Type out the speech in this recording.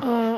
嗯。